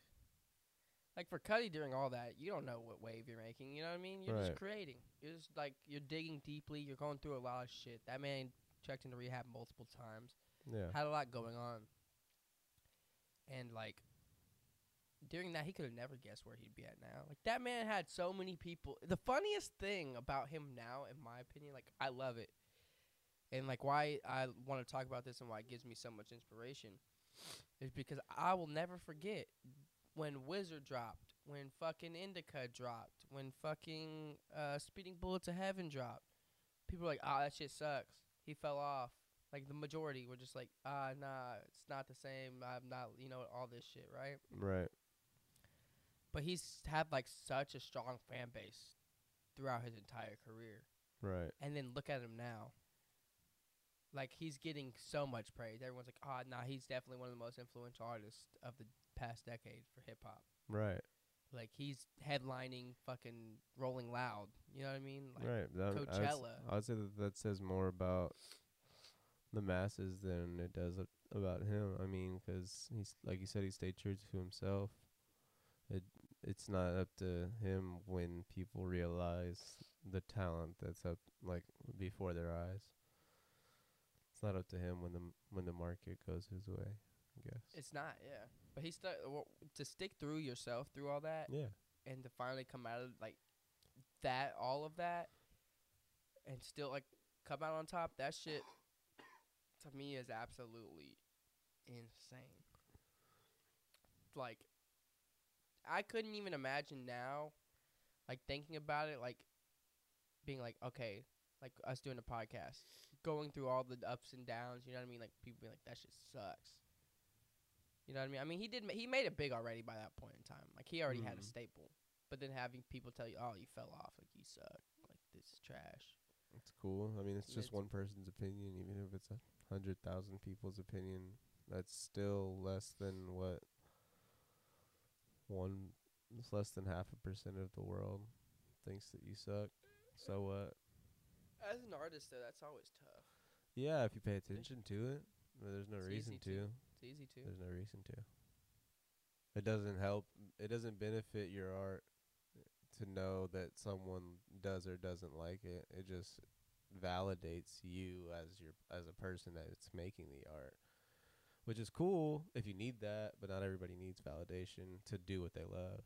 like for Cudi during all that, you don't know what wave you're making. You know what I mean? You're Right. just creating. You're just like you're digging deeply. You're going through a lot of shit. That man checked into rehab multiple times. Yeah. Had a lot going on. And like during that he could have never guessed where he'd be at now. Like that man had so many people. The funniest thing about him now in my opinion, like I love it. And like why I want to talk about this and why it gives me so much inspiration is because I will never forget when Wizard dropped, when fucking Indicud dropped, when fucking uh Speeding Bullet to Heaven dropped. People were like, "Ah, that shit sucks. He fell off." Like the majority were just like, "Ah, nah, it's not the same. I'm not, you know, all this shit, right?" Right. But he's had like such a strong fan base throughout his entire career. Right. And then look at him now. Like he's getting so much praise. Everyone's like, "Ah, nah, he's definitely one of the most influential artists of the past decade for hip hop." Right. Like he's headlining fucking Rolling Loud. You know what I mean? Like right. That, I would Coachella. I would say that that says more about the masses than it does about him. I mean, 'cause he's like you said, he stayed true to himself. It it's not up to him when people realize the talent that's up like before their eyes. It's not up to him when the m- when the market goes his way. I guess. It's not, yeah. But he stuck to stick through yourself through all that, yeah. and to finally come out of like that, all of that, and still like come out on top. That shit to me is absolutely insane. Like, I couldn't even imagine now, like thinking about it, like being like, okay, like us doing a podcast, going through all the ups and downs. You know what I mean? Like people being like, that shit sucks. You know what I mean? I mean, he did. Ma- he made it big already by that point in time. Like he already had a Mhm. staple. But then having people tell you, "Oh, you fell off. Like you suck. Like this is trash." It's cool. I mean, it's just it's- one person's opinion, even if it's a hundred thousand people's opinion. That's still less than what one. It's less than half a percent of the world thinks that you suck. So what? As an artist, though, that's always tough. Yeah, if you pay attention to it, there's no It's reason to. to. It's easy to. There's no reason to. It doesn't help. It doesn't benefit your art to know that someone does or doesn't like it. It just validates you as your as a person that's making the art, which is cool if you need that. But not everybody needs validation to do what they love.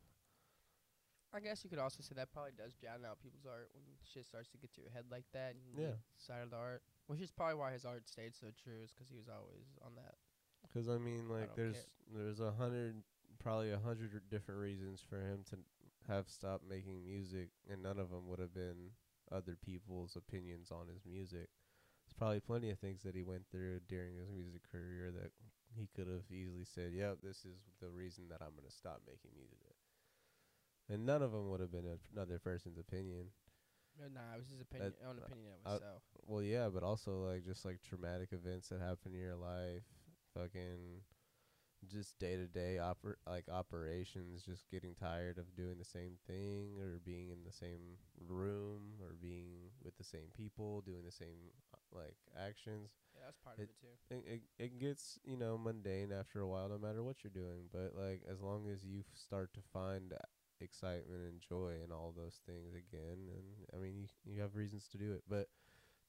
I guess you could also say that probably does drown out people's art when shit starts to get to your head like that. And Yeah. Side of the art, which is probably why his art stayed so true, is because he was always on that. Because I mean, like, don't there's care. there's a hundred, probably a hundred different reasons for him to have stopped making music, and none of them would have been other people's opinions on his music. There's probably plenty of things that he went through during his music career that he could have easily said, "Yep, this is the reason that I'm gonna stop making music," and none of them would have been a- another person's opinion. No, nah, it was his opinion, That- own uh, opinion of I- himself. Well, yeah, but also like just like traumatic events that happen in your life, fucking just day to day oper like operations, just getting tired of doing the same thing or being in the same room or being with the same people, doing the same uh, like actions. yeah, that's part it- of it too. It, it it gets you know mundane after a while, no matter what you're doing. But like as long as you start to find excitement and joy and all those things again, and I mean you you have reasons to do it. But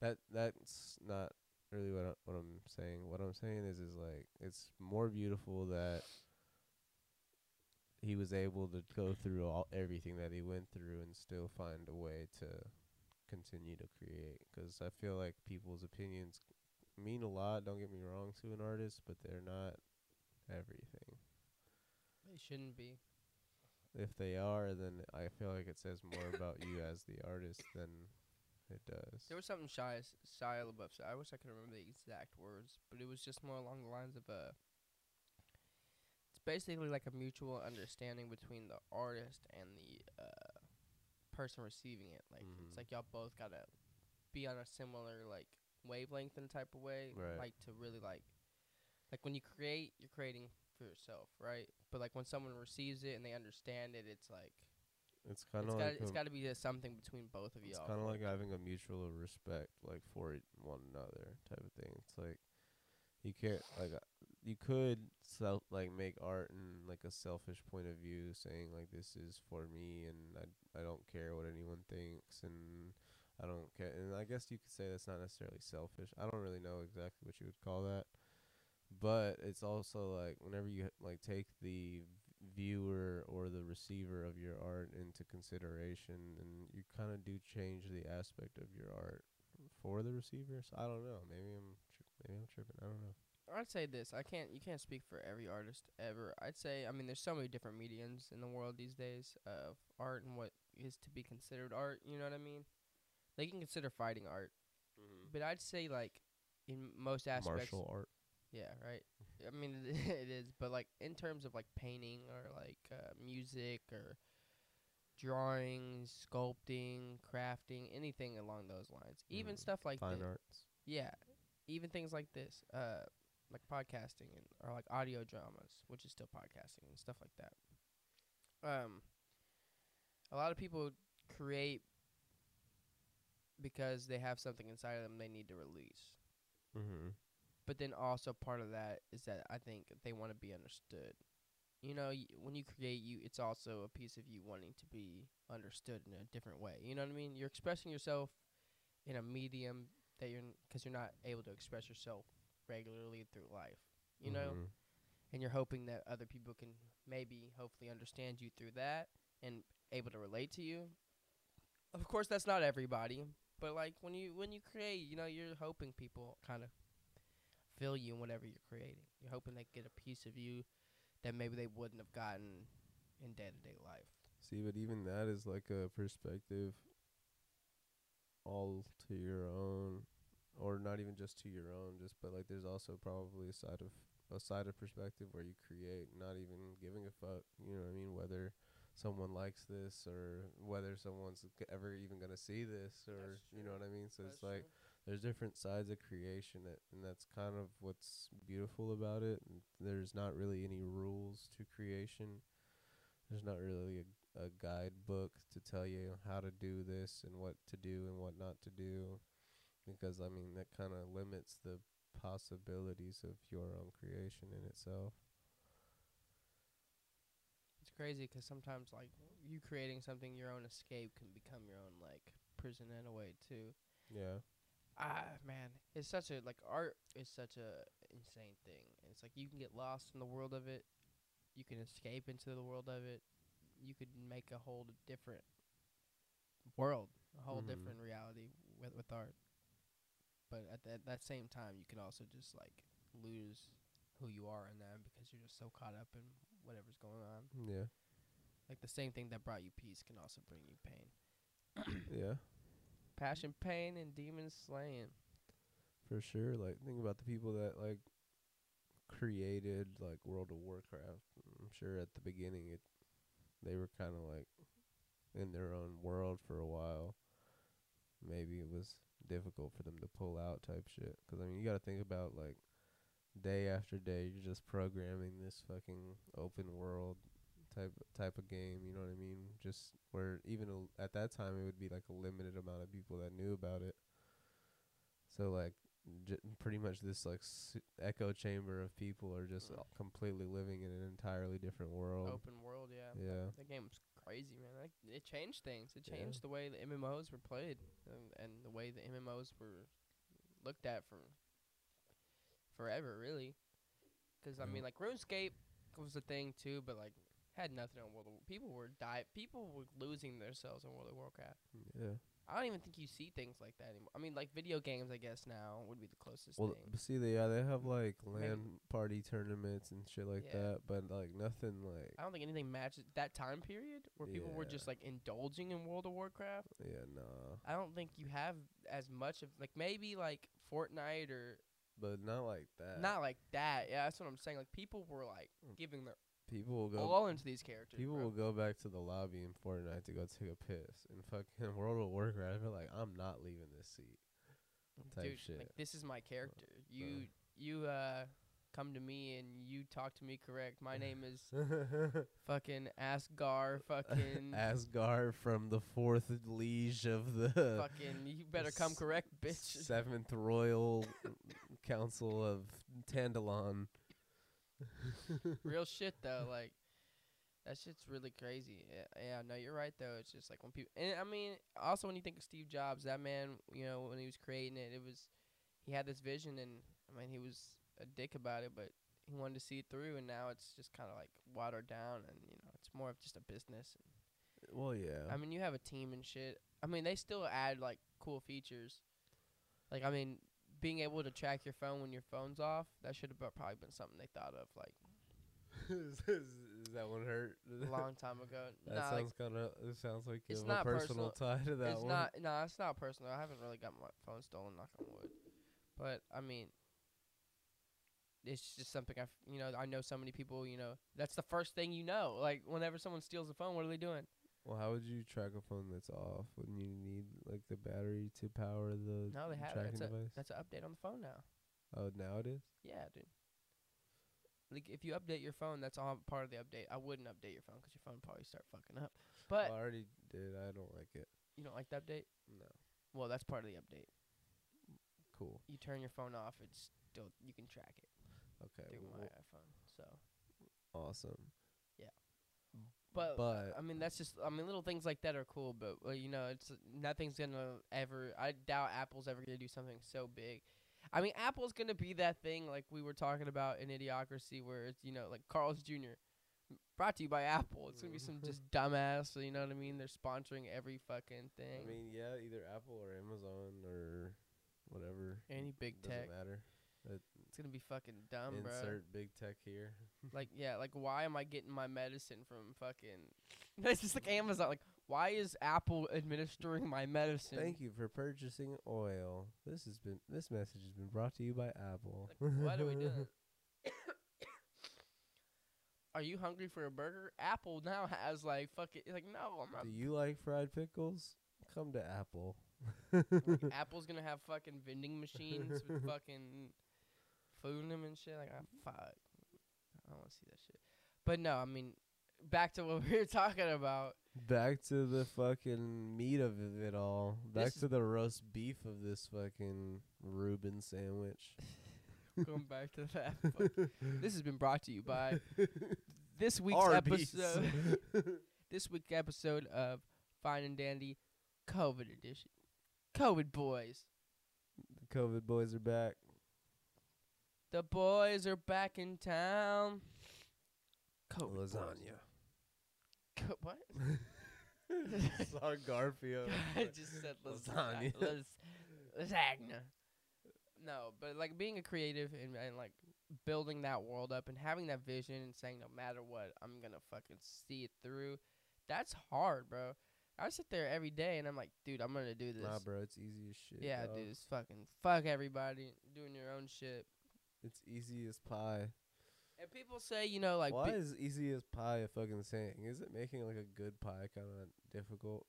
that that's not really what I, what I'm saying. What I'm saying is is like it's more beautiful that he was able to go through all everything that he went through and still find a way to continue to create. Because I feel like people's opinions mean a lot. Don't get me wrong to an artist, but they're not everything. They shouldn't be. If they are, then I feel like it says more about you as the artist than it does. There was something shy, Shia LaBeouf said. I wish I could remember the exact words, but it was just more along the lines of a. It's basically like a mutual understanding between the artist and the uh, person receiving it. Like Mhm. it's like y'all both gotta be on a similar like wavelength in a type of way, Right. like to really like like when you create, you're creating for yourself, right? But like when someone receives it and they understand it, it's like It's kind of like it's got to be uh, something between both of you. It's kind of like having a mutual respect, like for one another, type of thing. It's like you can't like uh, you could self like make art in like a selfish point of view, saying like this is for me and I I don't care what anyone thinks and I don't care. And I guess you could say that's not necessarily selfish. I don't really know exactly what you would call that, but it's also like whenever you like take the viewer or the receiver of your art into consideration and you kind of do change the aspect of your art for the receiver so i don't know maybe i'm tri- maybe i'm tripping i don't know I'd say this. I can't. You can't speak for every artist ever. I'd say. I mean, there's so many different mediums in the world these days of art and what is to be considered art. You know what I mean? They can consider fighting art, mm-hmm. but I'd say like in most aspects. martial art Yeah, right. I mean, it is, but like in terms of like painting or like uh, music or drawing, sculpting, crafting, anything along those lines. Even Mhm. stuff like fine thi- arts yeah, even things like this, uh, like podcasting and or like audio dramas, which is still podcasting and stuff like that. Um, a lot of people create because they have something inside of them they need to release. mm-hmm. But then also part of that is that I think they want to be understood. You know, y- when you create, you it's also a piece of you wanting to be understood in a different way. You know what I mean? You're expressing yourself in a medium that you're because you're not able to express yourself regularly through life. You know, Mm-hmm. and you're hoping that other people can maybe hopefully understand you through that and able to relate to you. Of course, that's not everybody, but like when you when you create, you know, you're hoping people kind of feel you in whatever you're creating. You're hoping they get a piece of you that maybe they wouldn't have gotten in day to day life. see but even that is like a perspective all to your own or not even just to your own just but like there's also probably a side of a side of perspective where you create not even giving a fuck you know what i mean whether someone likes this or whether someone's ever even gonna see this or you know what i mean so it's That's like true. There's different sides of creation that, and that's kind of what's beautiful about it. And there's not really any rules to creation. There's not really a, a guidebook to tell you how to do this and what to do and what not to do. Because i mean that kind of limits the possibilities of your own creation in itself. It's crazy 'cause sometimes like you creating something your own escape can become your own like prison in a way too. yeah Ah, man, it's such a like art is such a insane thing. It's like you can get lost in the world of it, you can escape into the world of it, you could make a whole different world, a whole Mhm. different reality with with art. But at that that same time, you can also just like lose who you are in that because you're just so caught up in whatever's going on. Yeah. Like the same thing that brought you peace can also bring you pain. Yeah. Passion, pain, and demon slaying. For sure. Like think about the people that like created like World of Warcraft. I'm sure at the beginning it they were kind of like in their own world for a while. Maybe it was difficult for them to pull out type shit. 'Cause I mean, you got to think about like day after day you're just programming this fucking open world type type of game, you know what I mean? Just where even a, at that time it would be like a limited amount of people that knew about it. So like j- pretty much this like s- echo chamber of people are just Mm. uh, completely living in an entirely different world. Open world, yeah. Yeah. That was crazy, man. Like, it changed things. It Yeah. changed the way the MMOs were played and, and the way the MMOs were looked at for forever, really. 'Cause I mean, like RuneScape was a thing too, but like had nothing on World of people were die people were losing themselves in World of Warcraft. Yeah. I don't even think you see things like that anymore. I mean, like video games, I guess now would be the closest Well, thing. see, they yeah they have like Maybe- LAN party tournaments and shit like Yeah. that, but like nothing like I don't think anything matches that time period where people were just like indulging in World of Warcraft. yeah nah, I don't think you have as much of like maybe like Fortnite or but not like that. not like that. Yeah, that's what I'm saying. Like people were like Mm. giving their people will go. all into these characters. People bro. will go back to the lobby in Fortnite to go take a piss. In fucking World of Warcraft, they're like, I'm not leaving this seat. type Dude, shit. Like this is my character. You you uh come to me and you talk to me correct. My name is fucking Asgar. Fucking Asgar from the fourth liege of the fucking. You better come correct, bitch. seventh royal council of Tandalon. Real shit though, like that shit's really crazy. Yeah, yeah, no, you're right though. It's just like when people, and I mean, also when you think of Steve Jobs, that man, you know, when he was creating it, it was he had this vision, and I mean, he was a dick about it, but he wanted to see it through, and now it's just kind of like watered down, and you know, it's more of just a business. Well, yeah. I mean, you have a team and shit. I mean, they still add like cool features. Like, I mean, being able to track your phone when your phone's off, that should have probably been something they thought of like is, that one hurt? a long time ago. that Nah, like, sounds kind of. It sounds like you It's have a not personal tie to that it's one. not. No, it's not personal. I haven't really got my phone stolen. Knock on wood. But I mean, it's just something I, you know, I know so many people. You know, that's the first thing you know. Like whenever someone steals a phone, what are they doing? Well, how would you track a phone that's off? Wouldn't you need like the battery to power the No, they have tracking that's a device? that's an update on the phone now. oh, now it is. Yeah, dude. Like if you update your phone, that's all part of the update. I wouldn't update your phone because your phone would probably start fucking up. But I already did. I don't like it. you don't like the update? No. Well, that's part of the update. Cool. You turn your phone off, it's still you can track it Okay. through well, my iPhone. So, awesome. But But I mean, that's just. I mean, little things like that are cool, but well, you know, it's nothing's gonna ever. I doubt Apple's ever gonna do something so big. I mean, Apple's gonna be that thing like we were talking about in Idiocracy, where it's you know like Carl's Jr. Brought to you by Apple. It's gonna be some just dumbass. You know what I mean? They're sponsoring every fucking thing. I mean, yeah, either Apple or Amazon or whatever. Any big doesn't tech. matter. It's gonna be fucking dumb, bro. Insert big tech here. Like, yeah, like why am I getting my medicine from fucking? it's just like Amazon. Like, why is Apple administering my medicine? Thank you for purchasing oil. This has been this message has been brought to you by Apple. Like, what are we doing? Are you hungry for a burger? Apple now has like fucking like no, I'm not. Do you like fried pickles? Come to Apple. Apple's gonna have fucking vending machines with fucking food in them and shit. Like, ah, fuck, I don't want to see that shit. But no, I mean, back to what we were talking about. Back to the fucking meat of it all. Back This to the roast beef of this fucking Reuben sandwich. Going back to that. fuck. This has been brought to you by this week's Arby's. episode. this week's episode of Fine and Dandy COVID edition. COVID boys. the COVID boys are back. The boys are back in town. COVID. Lasagna. what? Saw Garfield. I just said Lasagna. lasagna. Lasagna. No, but like being a creative and, and like building that world up and having that vision and saying no matter what, I'm gonna fucking see it through. That's hard, bro. I sit there every day and I'm like, dude, I'm gonna do this. Nah, bro, it's easy as shit. yeah, dog. dude, it's fucking fuck everybody doing your own shit. It's easy as pie. And people say, you know, like Why bi- is easy as pie a fucking saying? Is it making like a good pie kind of difficult?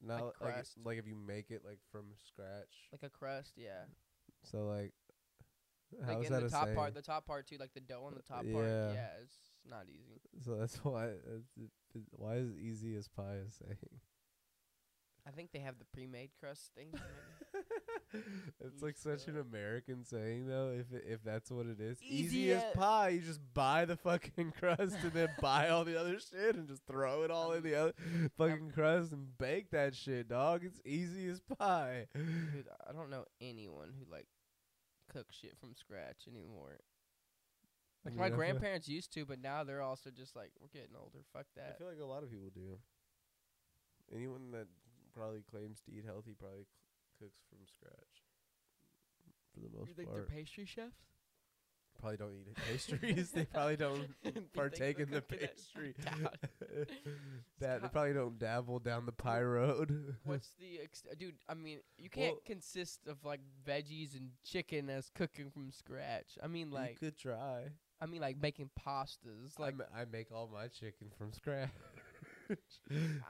Not like, crust. like if you make it like from scratch. like a crust, yeah. So like, how like is in that the top saying? part, the top part too, like the dough on the top uh, Yeah. part. Yeah, it's not easy. so that's why. It's, it, why is easy as pie a saying? I think they have the pre-made crust thing. it's like such an American saying though. If it, if that's what it is, easy, Easy as pie. You just buy the fucking crust and then buy all the other shit and just throw it all in the other fucking crust and bake that shit, dog. It's easy as pie. Dude, I don't know anyone who like cooks shit from scratch anymore. Like my grandparents used to, but now they're also just like we're getting older. Fuck that. I feel like a lot of people do. Anyone that probably claims to eat healthy probably c- cooks from scratch. For the most part. You think they're pastry chefs? probably don't eat pastries. they probably don't partake in the pastry. That they probably don't dabble down the pie road. What's the ex- dude? I mean, you can't Well- consist of like veggies and chicken as cooking from scratch. I mean, like, you could try. I mean, like making pastas. Like Like, I make all my chicken from scratch.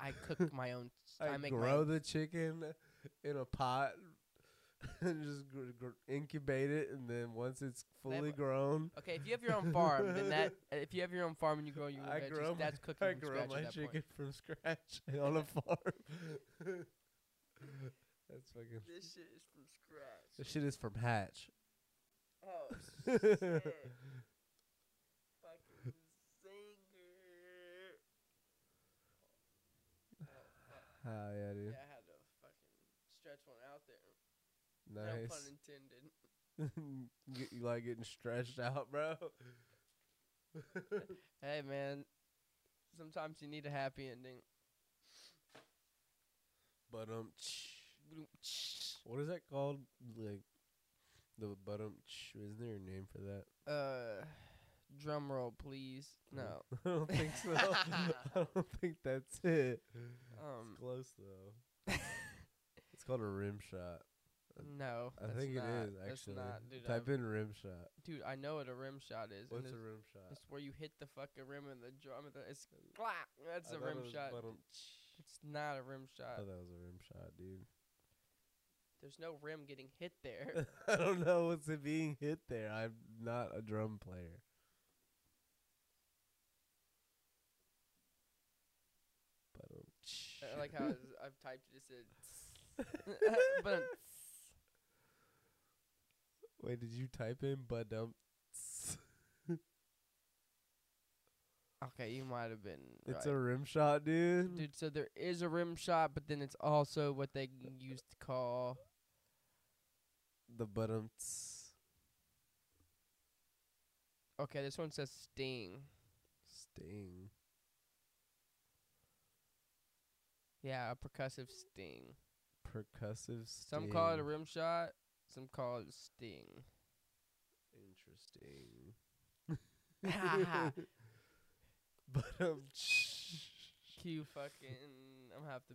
I cook my own. I make my grow the chicken in a pot and just gr- gr- incubate it, and then once it's fully Never- grown, Okay, if you have your own farm, then that uh, if you have your own farm and you grow your own I veggies, grow my- that's cooking I from grow scratch my at that chicken point. from scratch on a farm. That's fucking. This shit is from scratch. This shit is from Hatch. Oh shit! Fucking singer. Ah, yeah, dude. yeah, I had to fucking stretch one out there. Nice. No pun intended. Get- you like getting stretched out, bro? Hey man, sometimes you need a happy ending. but um, what is that called? Like the but um, isn't there a name for that? Uh, drum roll, please. No. I don't think so. I don't think that's it. Um, It's close though. it's called a rim shot. no. I think not, it is actually. not, dude. Type I've- in rim shot. Dude, I know what a rim shot is. What's a rim shot? it's where you hit the fucking rim and the drum. And the, it's clap. That's I a rim shot. It's not a rim I shot. thought that was a rim shot, dude. There's no rim getting hit there. I don't know what's it being hit there. I'm not a drum player. But um, I like how I've typed it. It said, but wait, did you type in but um? okay, you might have been. It's right. a rim shot, dude. Dude, so there is a rim shot, but then it's also what they used to call. The but um. Okay, this one says sting. Sting. Yeah, a percussive sting. Percussive. Sting. Some call it a rim shot. Some call it a sting. Interesting. but um. Q fucking. I'm gonna have to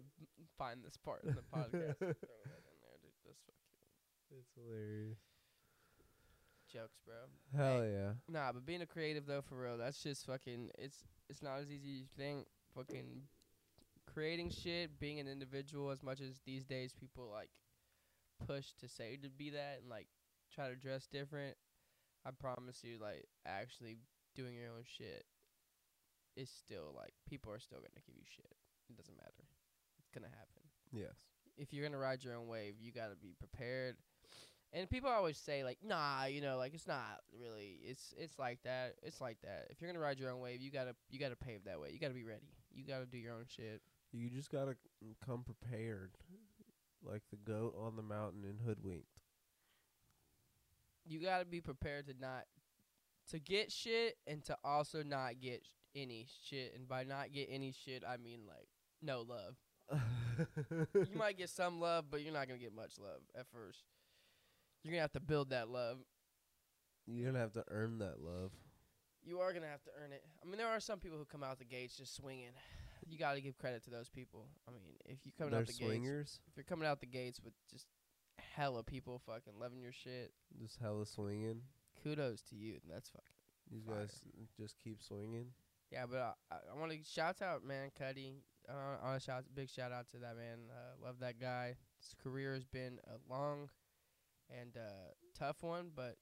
find this part in the podcast. and throw that in there, dude. That's fucking It's hilarious. jokes, bro. Hell yeah. Nah, but being a creative though, for real, that's just fucking. It's it's not as easy as you think. Fucking creating shit, being an individual. As much as these days people like push to say to be that and like try to dress different, I promise you, like actually doing your own shit is still like people are still gonna give you shit. It doesn't matter. It's gonna happen Yes. if you're gonna ride your own wave, you gotta be prepared. And people always say like, nah, you know, like it's not really. It's it's like that. It's like that. If you're gonna ride your own wave, you gotta you gotta pave that way. You gotta be ready. You gotta do your own shit. You just gotta come prepared, like the goat on the mountain in Hoodwinked. You gotta be prepared to not to get shit and to also not get sh- any shit, and by not get any shit, I mean like no love. you might get some love, but you're not gonna get much love at first. You're gonna have to build that love. You're gonna have to earn that love. You are gonna have to earn it. I mean, there are some people who come out the gates just swinging. You got to give credit to those people. I mean, if you coming They're out the gates, if you're coming out the gates with just hella people fucking loving your shit, just hella swinging. kudos to you. And that's fucking These Fire. guys just keep swinging. yeah. But I, I, I want to shout out, man, Cudi. Uh, I want to shout big shout out to that man. Uh, love that guy. His career has been a long and uh, tough one, but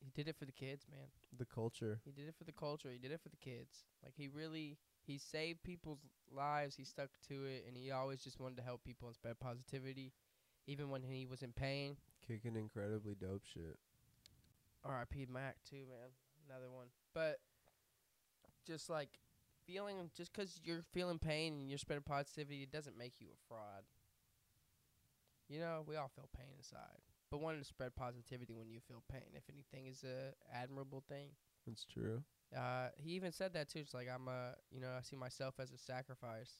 he did it for the kids, man. The culture. He did it for the culture. He did it for the kids. Like he really he saved people's lives. He stuck to it, and he always just wanted to help people and spread positivity, even when he was in pain. Kicking incredibly dope shit. R.I.P. Mac too, man. Another one. But just like feeling, just 'cause you're feeling pain and you're spreading positivity, it doesn't make you a fraud. You know, we all feel pain inside, but wanting to spread positivity when you feel pain, if anything, is a admirable thing. That's true. Uh, he even said that too. It's like I'm a, you know, I see myself as a sacrifice.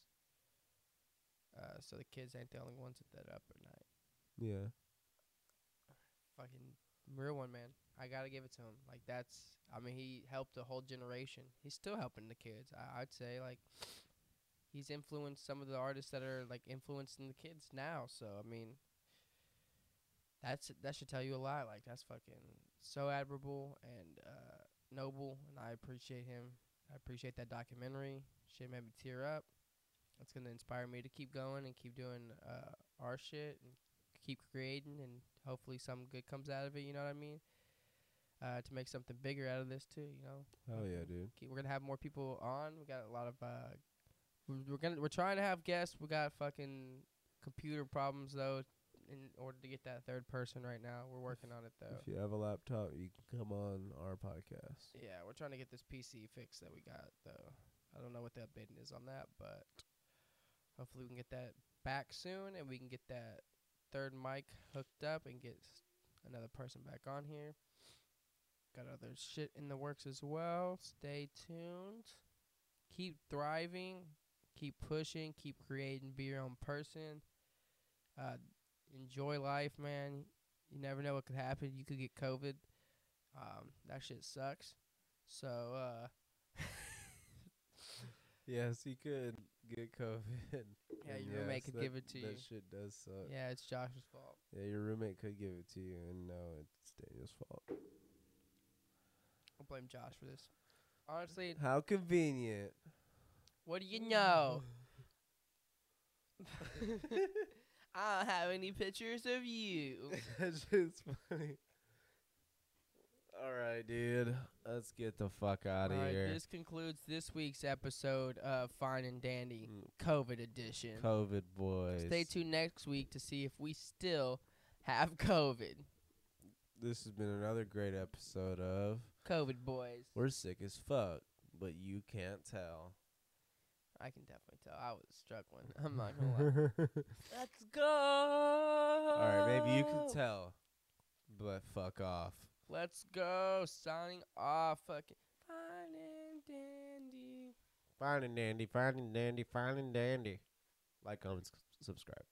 Uh, so the kids ain't the only ones that that up at night. Yeah. Fucking real one, man. I gotta give it to him. Like that's, I mean, he helped a whole generation. He's still helping the kids. I, I'd say like he's influenced some of the artists that are like influencing the kids now. So I mean, that's that should tell you a lot. Like that's fucking so admirable and uh, noble, and I appreciate him. I appreciate that documentary. Shit made me tear up. It's gonna inspire me to keep going and keep doing uh, our shit and keep creating, and hopefully some good comes out of it. You know what I mean? Uh, to make something bigger out of this too. You know. Hell yeah, dude. Keep, we're gonna have more people on. We got a lot of. Uh, we're, we're gonna we're trying to have guests. We got fucking computer problems though. In order to get that third person right now, we're working on it though. If you have a laptop, you can come on our podcast. Yeah, we're trying to get this PC fixed that we got though. I don't know what the updating is on that, but hopefully we can get that back soon and we can get that third mic hooked up and get s- another person back on here. Got other shit in the works as well. Stay tuned. Keep thriving. Keep pushing. Keep creating. Be your own person. Uh, enjoy life, man. You never know what could happen. You could get COVID. Um, that shit sucks. So, uh, Yes, you could get COVID. yeah, your roommate could that- give it to you. That shit does suck. Yeah, it's Josh's fault. Yeah, your roommate could give it to you, and no, it's Daniel's fault. I'll blame Josh for this. Honestly, How convenient. what do you know? I don't have any pictures of you. That's just funny. All right, dude. Let's get the fuck out of here. this concludes this week's episode of Fine and Dandy Mm, COVID edition. COVID boys. Stay tuned next week to see if we still have COVID. This has been another great episode of COVID boys. We're Sick as Fuck, but you can't tell. I can definitely tell. I was struggling. I'm not gonna lie. Let's go. All All right, maybe you can tell, but fuck off. Let's go. Signing off. Fucking fine and dandy. Fine and dandy, fine and dandy, fine and dandy. Like, comment, s- subscribe.